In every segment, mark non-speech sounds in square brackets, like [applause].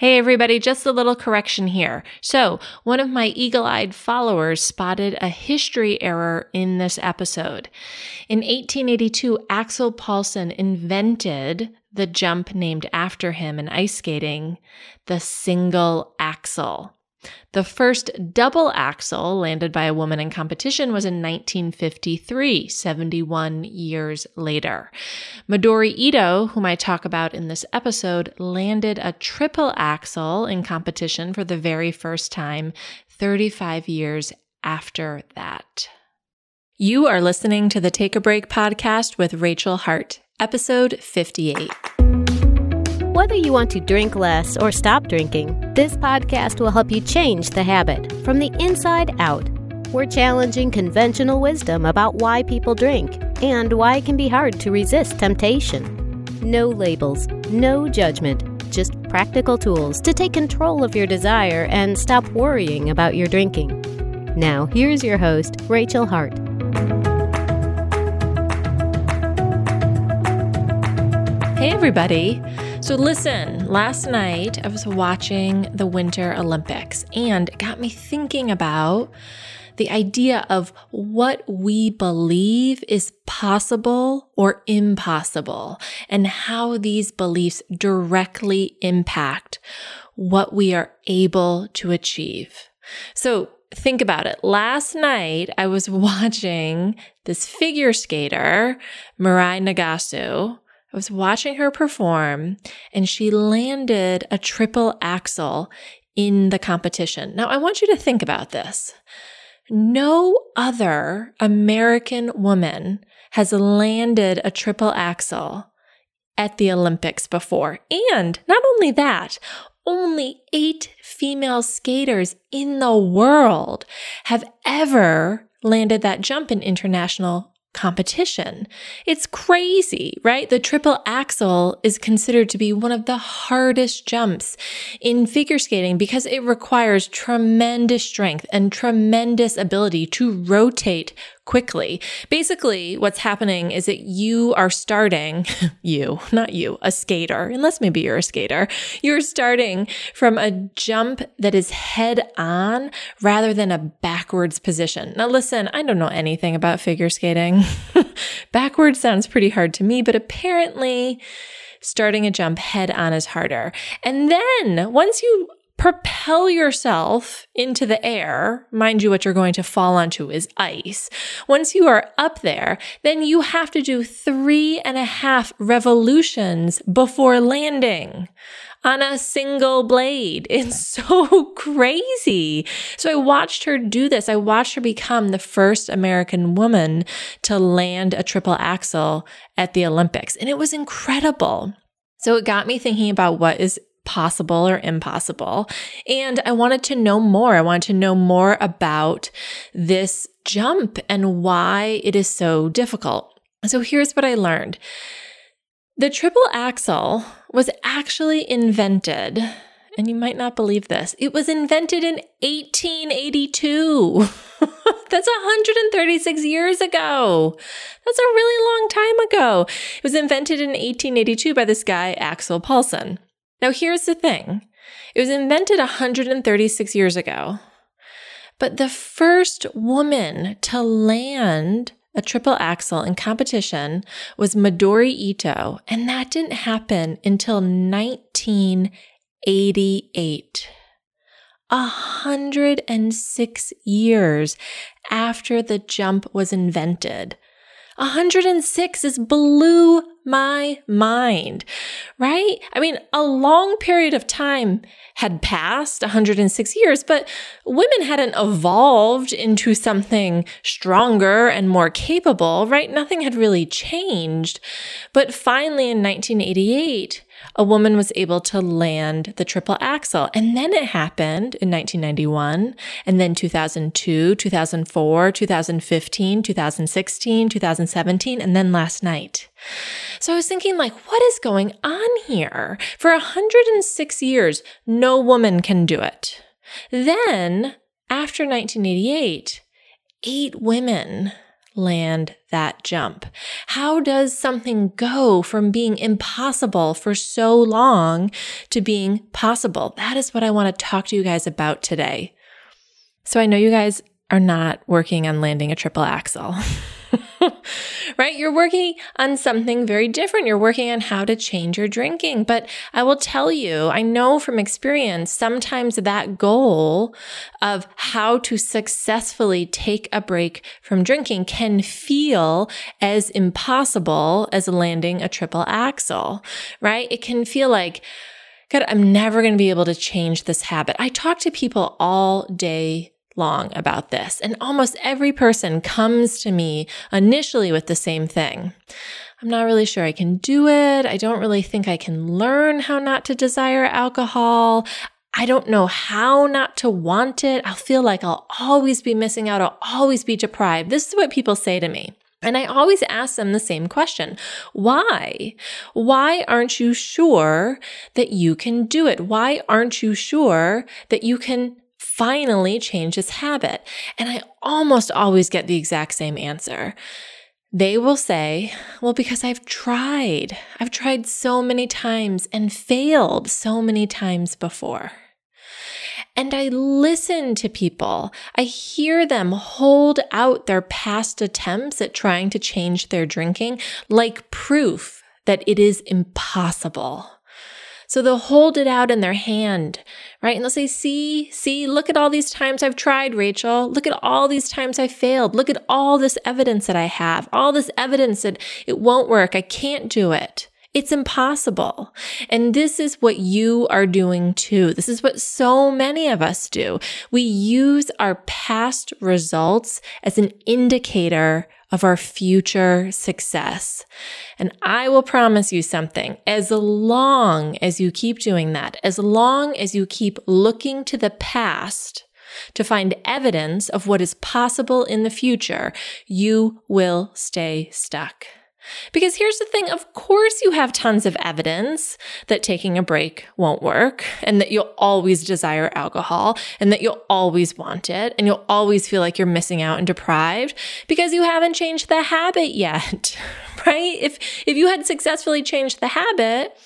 Hey everybody, just a little correction here. So, one of my eagle eyed followers spotted a history error in this episode. In 1882, Axel Paulsen invented the jump named after him in ice skating, the single axel. The first double axel landed by a woman in competition was in 1953, 71 years later. Midori Ito, whom I talk about in this episode, landed a triple axel in competition for the very first time 35 years after that. You are listening to the Take a Break podcast with Rachel Hart, episode 58. Whether you want to drink less or stop drinking, this podcast will help you change the habit from the inside out. We're challenging conventional wisdom about why people drink and why it can be hard to resist temptation. No labels, no judgment, just practical tools to take control of your desire and stop worrying about your drinking. Now, here's your host, Rachel Hart. Hey, everybody. So, listen, last night I was watching the Winter Olympics and it got me thinking about the idea of what we believe is possible or impossible and how these beliefs directly impact what we are able to achieve. So, think about it. Last night, I was [laughs] watching this figure skater, Mirai Nagasu, I was watching her perform and she landed a triple axel in the competition. Now, I want you to think about this. No other American woman has landed a triple axel at the Olympics before. And not only that, only eight female skaters in the world have ever landed that jump in international competition. It's crazy, right? The triple axel is considered to be one of the hardest jumps in figure skating because it requires tremendous strength and tremendous ability to rotate quickly. Basically, what's happening is that you are starting, [laughs] you, not you, a skater, unless maybe you're a skater, you're starting from a jump that is head on rather than a backwards position. Now, listen, I don't know anything about figure skating. [laughs] backwards sounds pretty hard to me, but apparently, starting a jump head on is harder. And then once you propel yourself into the air. Mind you, what you're going to fall onto is ice. Once you are up there, then you have to do three and a half revolutions before landing on a single blade. [laughs] It's so crazy. So I watched her do this. I watched her become the first American woman to land a triple axel at the Olympics. And it was incredible. So it got me thinking about what is possible or impossible. And I wanted to know more. I wanted to know more about this jump and why it is so difficult. So here's what I learned. The triple axel was actually invented, and you might not believe this, it was invented in 1882. [laughs] That's 136 years ago. That's a really long time ago. It was invented in 1882 by this guy, Axel Paulsen. Now, here's the thing it was invented 136 years ago, but the first woman to land a triple axel in competition was Midori Ito, and that didn't happen until 1988. 106 years after the jump was invented. 106 is blew my mind, right? I mean, a long period of time had passed 106 years, but women hadn't evolved into something stronger and more capable, right? Nothing had really changed. But finally in 1988, a woman was able to land the triple axel. And then it happened in 1991, and then 2002, 2004, 2015, 2016, 2017, and then last night. So I was thinking, like, what is going on here? For 106 years, no woman can do it. Then, after 1988, eight women land that jump? How does something go from being impossible for so long to being possible? That is what I want to talk to you guys about today. So I know you guys are not working on landing a triple axel. [laughs] [laughs] right? You're working on something very different. You're working on how to change your drinking. But I will tell you, I know from experience, sometimes that goal of how to successfully take a break from drinking can feel as impossible as landing a triple axel, right? It can feel like, God, I'm never going to be able to change this habit. I talk to people all day long about this. And almost every person comes to me initially with the same thing. I'm not really sure I can do it. I don't really think I can learn how not to desire alcohol. I don't know how not to want it. I'll feel like I'll always be missing out. I'll always be deprived. This is what people say to me. And I always ask them the same question. Why? Why aren't you sure that you can do it? Why aren't you sure that you can finally change this habit? And I almost always get the exact same answer. They will say, Well, because I've tried. I've tried so many times and failed so many times before. And I listen to people. I hear them hold out their past attempts at trying to change their drinking like proof that it is impossible. So they'll hold it out in their hand, right? And they'll say, see, see, look at all these times I've tried, Rachel. Look at all these times I failed. Look at all this evidence that I have, all this evidence that it won't work. I can't do it. It's impossible. And this is what you are doing too. This is what so many of us do. We use our past results as an indicator of our future success. And I will promise you something. As long as you keep doing that, as long as you keep looking to the past, to find evidence of what is possible in the future, you will stay stuck. Because here's the thing of course, you have tons of evidence that taking a break won't work and that you'll always desire alcohol and that you'll always want it and you'll always feel like you're missing out and deprived because you haven't changed the habit yet, [laughs] right? If, if you had successfully changed the habit,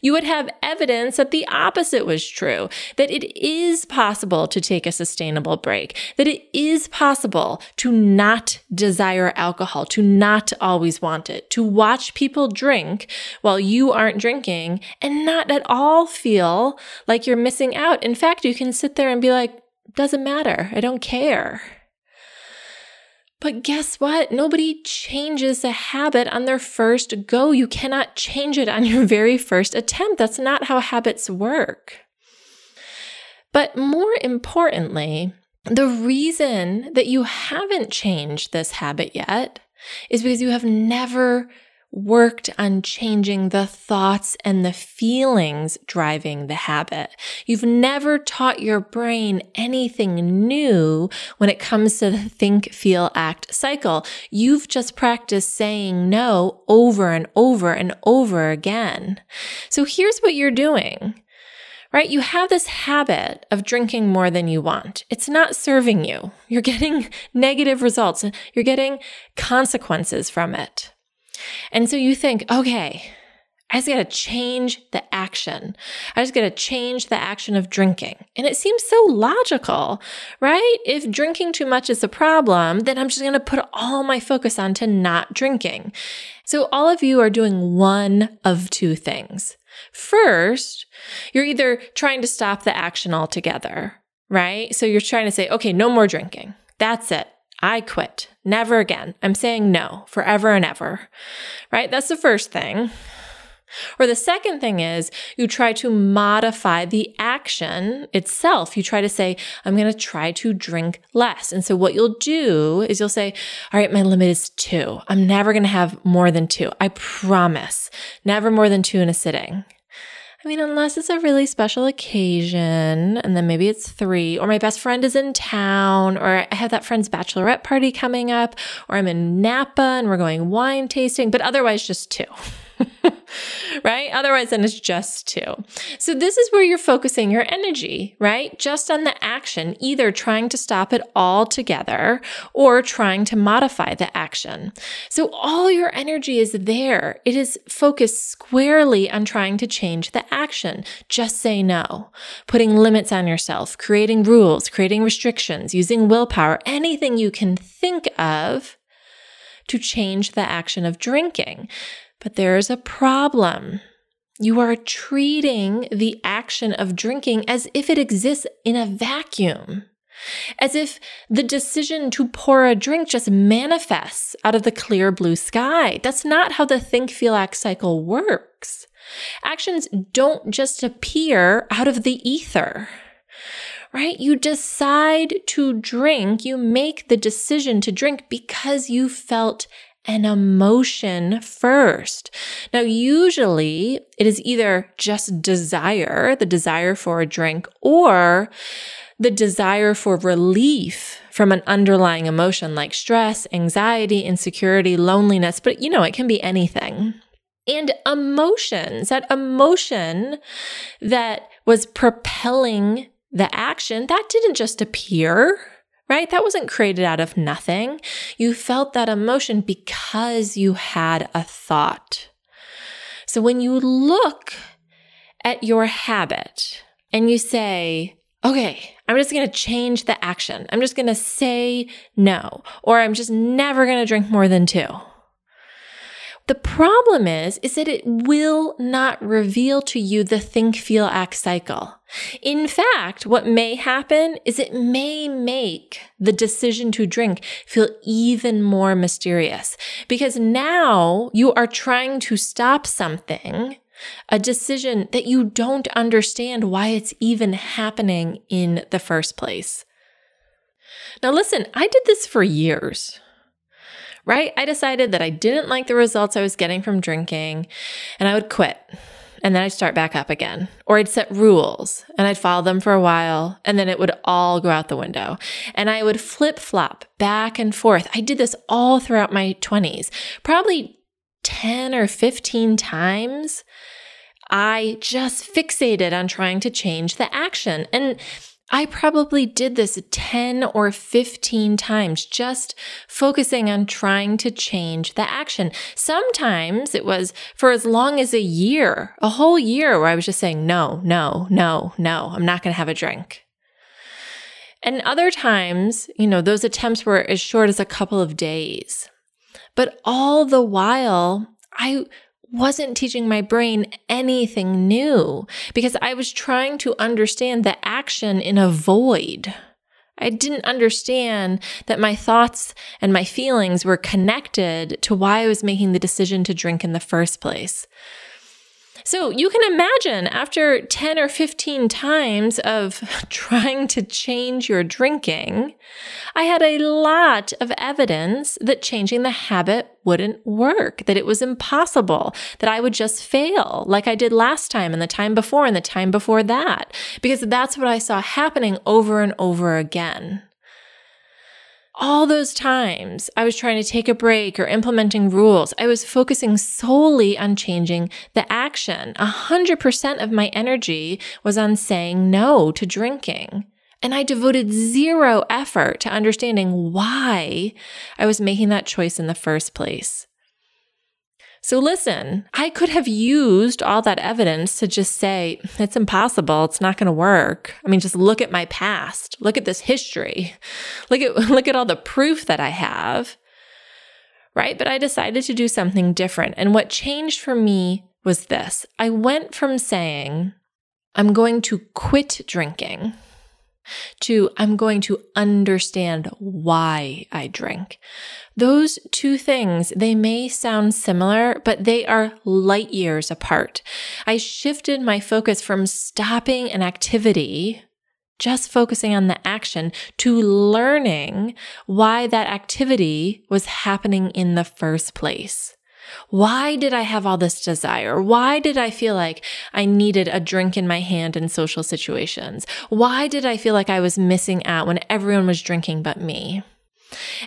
you would have evidence that the opposite was true, that it is possible to take a sustainable break, that it is possible to not desire alcohol, to not always want it, to watch people drink while you aren't drinking and not at all feel like you're missing out. In fact, you can sit there and be like, doesn't matter. I don't care. But guess what? Nobody changes a habit on their first go. You cannot change it on [laughs] your very first attempt. That's not how habits work. But more importantly, the reason that you haven't changed this habit yet is because you have never worked on changing the thoughts and the feelings driving the habit. You've never taught your brain anything new when it comes to the think, feel, act cycle. You've just practiced saying no over and over and over again. So here's what you're doing right? You have this habit of drinking more than you want. It's not serving you. You're getting [laughs] negative results. You're getting consequences from it. And so you think, okay, I just got to change the action. I just got to change the action of drinking. And it seems so logical, right? If drinking too much is a problem, then I'm just going to put all my focus on to not drinking. So all of you are doing one of two things. First, you're either trying to stop the action altogether, right? So you're trying to say, okay, no more drinking. That's it. I quit. Never again. I'm saying no forever and ever. Right? That's the first thing. Or the second thing is you try to modify the action itself. You try to say, I'm going to try to drink less. And so what you'll do is you'll say, all right, my limit is two. I'm never going to have more than two. I promise. Never more than two in a sitting. I mean, unless it's a really special occasion and then maybe it's three, or my best friend is in town, or I have that friend's bachelorette party coming up, or I'm in Napa and we're going wine tasting, but otherwise just two. [laughs] right? Otherwise, then it's just two. So, this is where you're focusing your energy, right? Just on the action, either trying to stop it altogether or trying to modify the action. So, all your energy is there. It is focused squarely on trying to change the action. Just say no, putting limits on yourself, creating rules, creating restrictions, using willpower, anything you can think of to change the action of drinking. But there is a problem. You are treating the action of drinking as if it exists in a vacuum, as if the decision to pour a drink just manifests out of the clear blue sky. That's not how the think, feel, act cycle works. Actions don't just appear out of the ether right? You decide to drink, you make the decision to drink because you felt an emotion first. Now, usually it is either just desire, the desire for a drink, or the desire for relief from an underlying emotion like stress, anxiety, insecurity, loneliness, but you know, it can be anything. And emotions, that emotion that was propelling the action, that didn't just appear right? That wasn't created out of nothing. You felt that emotion because you had a thought. So when you look at your habit and you say, okay, I'm just going to change the action. I'm just going to say no, or I'm just never going to drink more than two. The problem is, is that it will not reveal to you the think, feel, act cycle. In fact, what may happen is it may make the decision to drink feel even more mysterious because now you are trying to stop something, a decision that you don't understand why it's even happening in the first place. Now, listen, I did this for years right? I decided that I didn't like the results I was getting from drinking and I would quit. And then I'd start back up again. Or I'd set rules and I'd follow them for a while and then it would all go out the window. And I would flip flop back and forth. I did this all throughout my 20s, probably 10 or 15 times. I just fixated on trying to change the action. And I probably did this 10 or 15 times, just focusing on trying to change the action. Sometimes it was for as long as a year, a whole year, where I was just saying, no, no, no, no, I'm not going to have a drink. And other times, you know, those attempts were as short as a couple of days. But all the while, I wasn't teaching my brain anything new because I was trying to understand the action in a void. I didn't understand that my thoughts and my feelings were connected to why I was making the decision to drink in the first place. So you can imagine after 10 or 15 times of [laughs] trying to change your drinking, I had a lot of evidence that changing the habit wouldn't work, that it was impossible, that I would just fail like I did last time and the time before and the time before that, because that's what I saw happening over and over again all those times I was trying to take a break or implementing rules, I was focusing solely on changing the action. A hundred percent of my energy was on saying no to drinking. And I devoted zero effort to understanding why I was making that choice in the first place. So listen, I could have used all that evidence to just say, it's impossible. It's not going to work. I mean, just look at my past. Look at this history. Look at, [laughs] look at all the proof that I have. Right. But I decided to do something different. And what changed for me was this. I went from saying, I'm going to quit drinking to I'm going to understand why I drink. Those two things, they may sound similar, but they are light years apart. I shifted my focus from stopping an activity just focusing on the action to learning why that activity was happening in the first place. Why did I have all this desire? Why did I feel like I needed a drink in my hand in social situations? Why did I feel like I was missing out when everyone was drinking but me?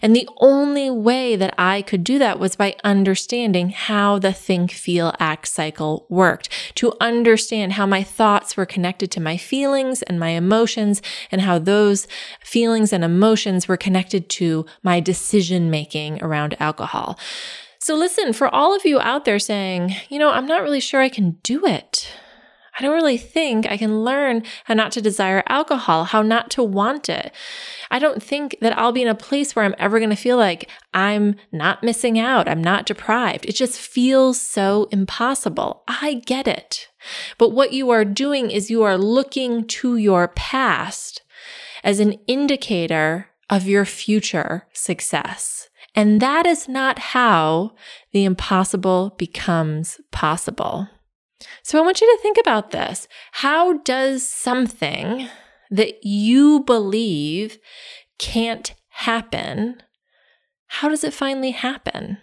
And the only way that I could do that was by understanding how the think, feel, act cycle worked, to understand how my thoughts were connected to my feelings and my emotions, and how those feelings and emotions were connected to my decision making around alcohol. So, listen, for all of you out there saying, you know, I'm not really sure I can do it. I don't really think I can learn how not to desire alcohol, how not to want it. I don't think that I'll be in a place where I'm ever going to feel like I'm not missing out, I'm not deprived. It just feels so impossible. I get it. But what you are doing is you are looking to your past as an indicator of your future success. And that is not how the impossible becomes possible. So I want you to think about this. How does something that you believe can't happen, how does it finally happen?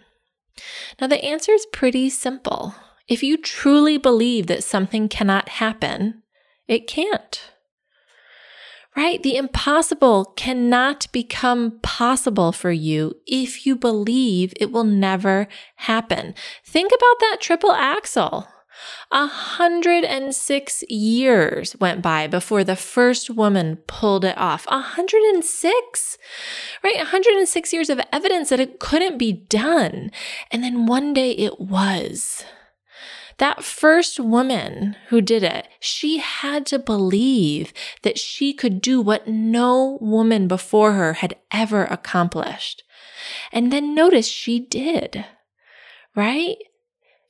Now, the answer is pretty simple. If you truly believe that something cannot happen, it can't. Right? The impossible cannot become possible for you if you believe it will never happen. Think about that triple axel. 106 years went by before the first woman pulled it off. 106, right? 106 years of evidence that it couldn't be done. And then one day it was. That first woman who did it, she had to believe that she could do what no woman before her had ever accomplished. And then notice she did, right?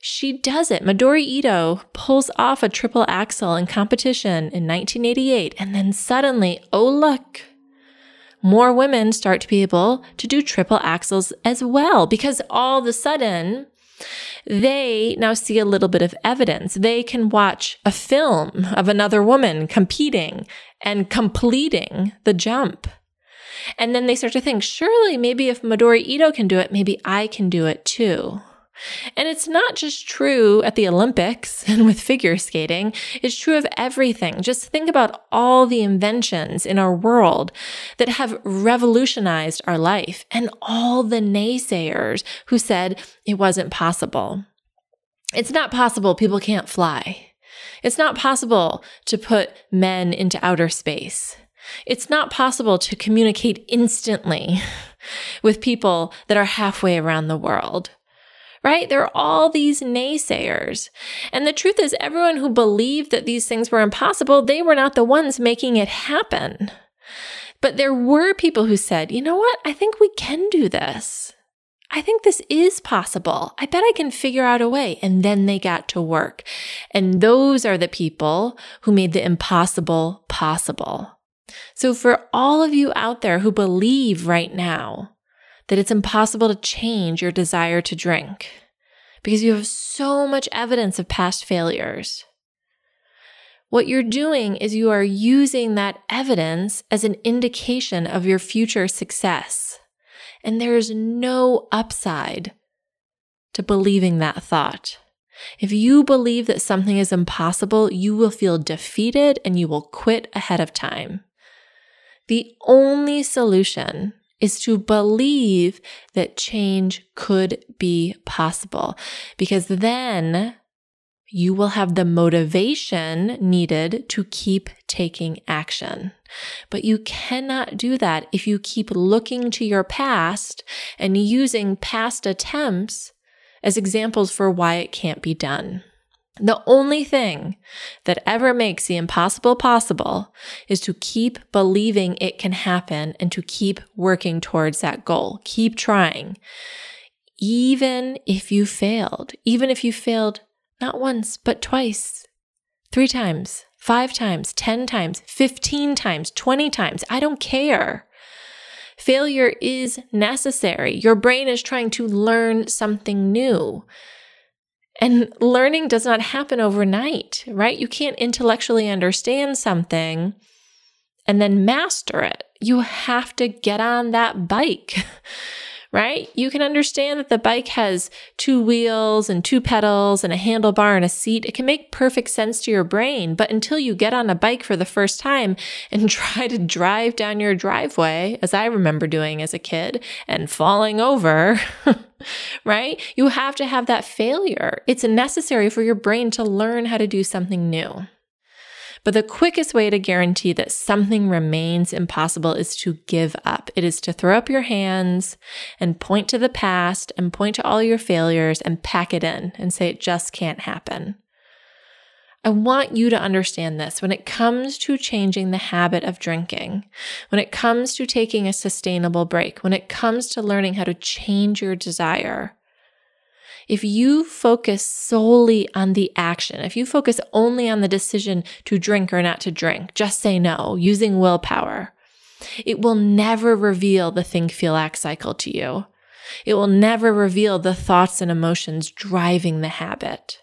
She does it. Midori Ito pulls off a triple axel in competition in 1988, and then suddenly, oh look, more women start to be able to do triple axels as well because all of a sudden, they now see a little bit of evidence. They can watch a film of another woman competing and completing the jump. And then they start to think, surely maybe if Midori Ito can do it, maybe I can do it too. And it's not just true at the Olympics [laughs] and with figure skating, it's true of everything. Just think about all the inventions in our world that have revolutionized our life and all the naysayers who said it wasn't possible. It's not possible, people can't fly. It's not possible to put men into outer space. It's not possible to communicate instantly [laughs] with people that are halfway around the world right? There are all these naysayers. And the truth is, everyone who believed that these things were impossible, they were not the ones making it happen. But there were people who said, you know what? I think we can do this. I think this is possible. I bet I can figure out a way. And then they got to work. And those are the people who made the impossible possible. So for all of you out there who believe right now that it's impossible to change your desire to drink because you have so much evidence of past failures. What you're doing is you are using that evidence as an indication of your future success. And there is no upside to believing that thought. If you believe that something is impossible, you will feel defeated and you will quit ahead of time. The only solution is to believe that change could be possible because then you will have the motivation needed to keep taking action. But you cannot do that if you keep looking to your past and using past attempts as examples for why it can't be done. The only thing that ever makes the impossible possible is to keep believing it can happen and to keep working towards that goal. Keep trying. Even if you failed, even if you failed not once, but twice, three times, five times, 10 times, 15 times, 20 times, I don't care. Failure is necessary. Your brain is trying to learn something new. And learning does not happen overnight, right? You can't intellectually understand something and then master it. You have to get on that bike, [laughs] right? You can understand that the bike has two wheels and two pedals and a handlebar and a seat. It can make perfect sense to your brain, but until you get on a bike for the first time and [laughs] try to drive down your driveway, as I remember doing as a kid and falling over, [laughs] right? You have to have that failure. It's necessary for your brain to learn how to do something new. But the quickest way to guarantee that something remains impossible is to give up. It is to throw up your hands and point to the past and point to all your failures and pack it in and say it just can't happen. I want you to understand this when it comes to changing the habit of drinking, when it comes to taking a sustainable break, when it comes to learning how to change your desire. If you focus solely on the action, if you focus only on the decision to drink or not to drink, just say no using willpower, it will never reveal the think, feel, act cycle to you. It will never reveal the thoughts and emotions driving the habit.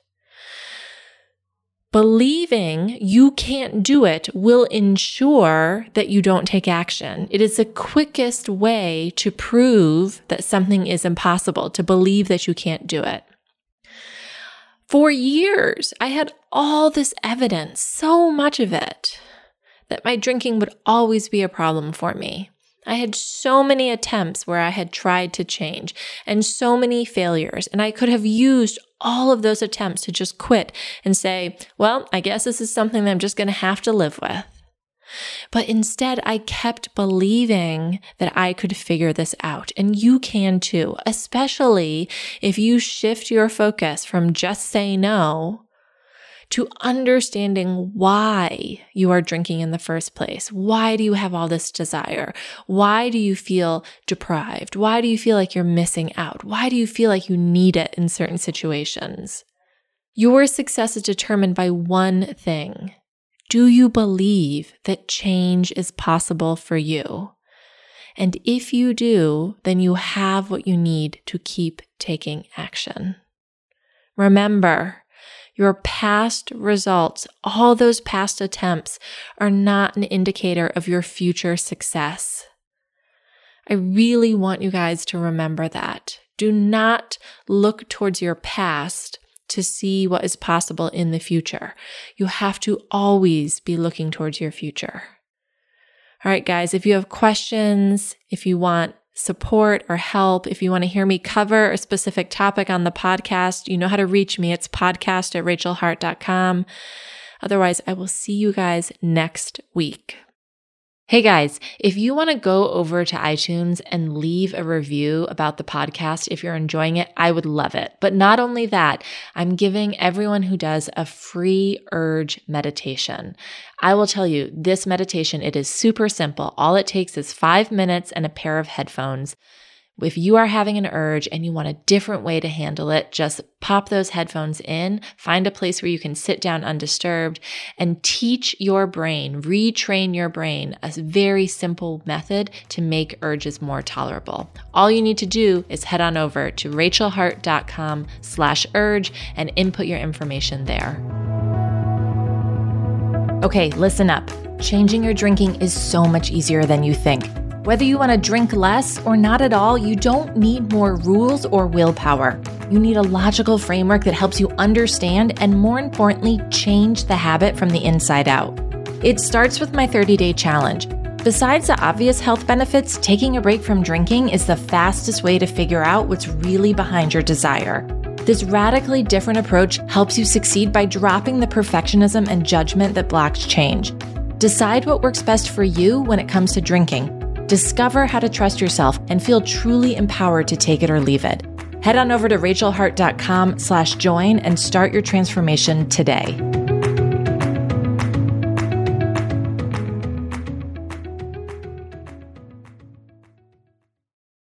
Believing you can't do it will ensure that you don't take action. It is the quickest way to prove that something is impossible, to believe that you can't do it. For years, I had all this evidence, so much of it, that my drinking would always be a problem for me. I had so many attempts where I had tried to change and so many failures, and I could have used all of those attempts to just quit and say, well, I guess this is something that I'm just going to have to live with. But instead, I kept believing that I could figure this out. And you can too, especially if you shift your focus from just say no to understanding why you are drinking in the first place. Why do you have all this desire? Why do you feel deprived? Why do you feel like you're missing out? Why do you feel like you need it in certain situations? Your success is determined by one thing. Do you believe that change is possible for you? And if you do, then you have what you need to keep taking action. Remember, your past results, all those past attempts, are not an indicator of your future success. I really want you guys to remember that. Do not look towards your past to see what is possible in the future. You have to always be looking towards your future. All right, guys, if you have questions, if you want support or help, if you want to hear me cover a specific topic on the podcast, you know how to reach me. It's podcast at rachelhart.com. Otherwise, I will see you guys next week. Hey guys, if you want to go over to iTunes and leave a review about the podcast, if you're enjoying it, I would love it. But not only that, I'm giving everyone who does a free urge meditation. I will tell you this meditation, it is super simple. All it takes is five minutes and a pair of headphones. If you are having an urge and you want a different way to handle it, just pop those headphones in, find a place where you can sit down undisturbed, and teach your brain, retrain your brain a very simple method to make urges more tolerable. All you need to do is head on over to rachelhart.com slash urge and input your information there. Okay, listen up. Changing your drinking is so much easier than you think. Whether you want to drink less or not at all, you don't need more rules or willpower. You need a logical framework that helps you understand and, more importantly, change the habit from the inside out. It starts with my 30 day challenge. Besides the obvious health benefits, taking a break from drinking is the fastest way to figure out what's really behind your desire. This radically different approach helps you succeed by dropping the perfectionism and judgment that blocks change. Decide what works best for you when it comes to drinking Discover how to trust yourself and feel truly empowered to take it or leave it. Head on over to rachelhart.com slash join and start your transformation today.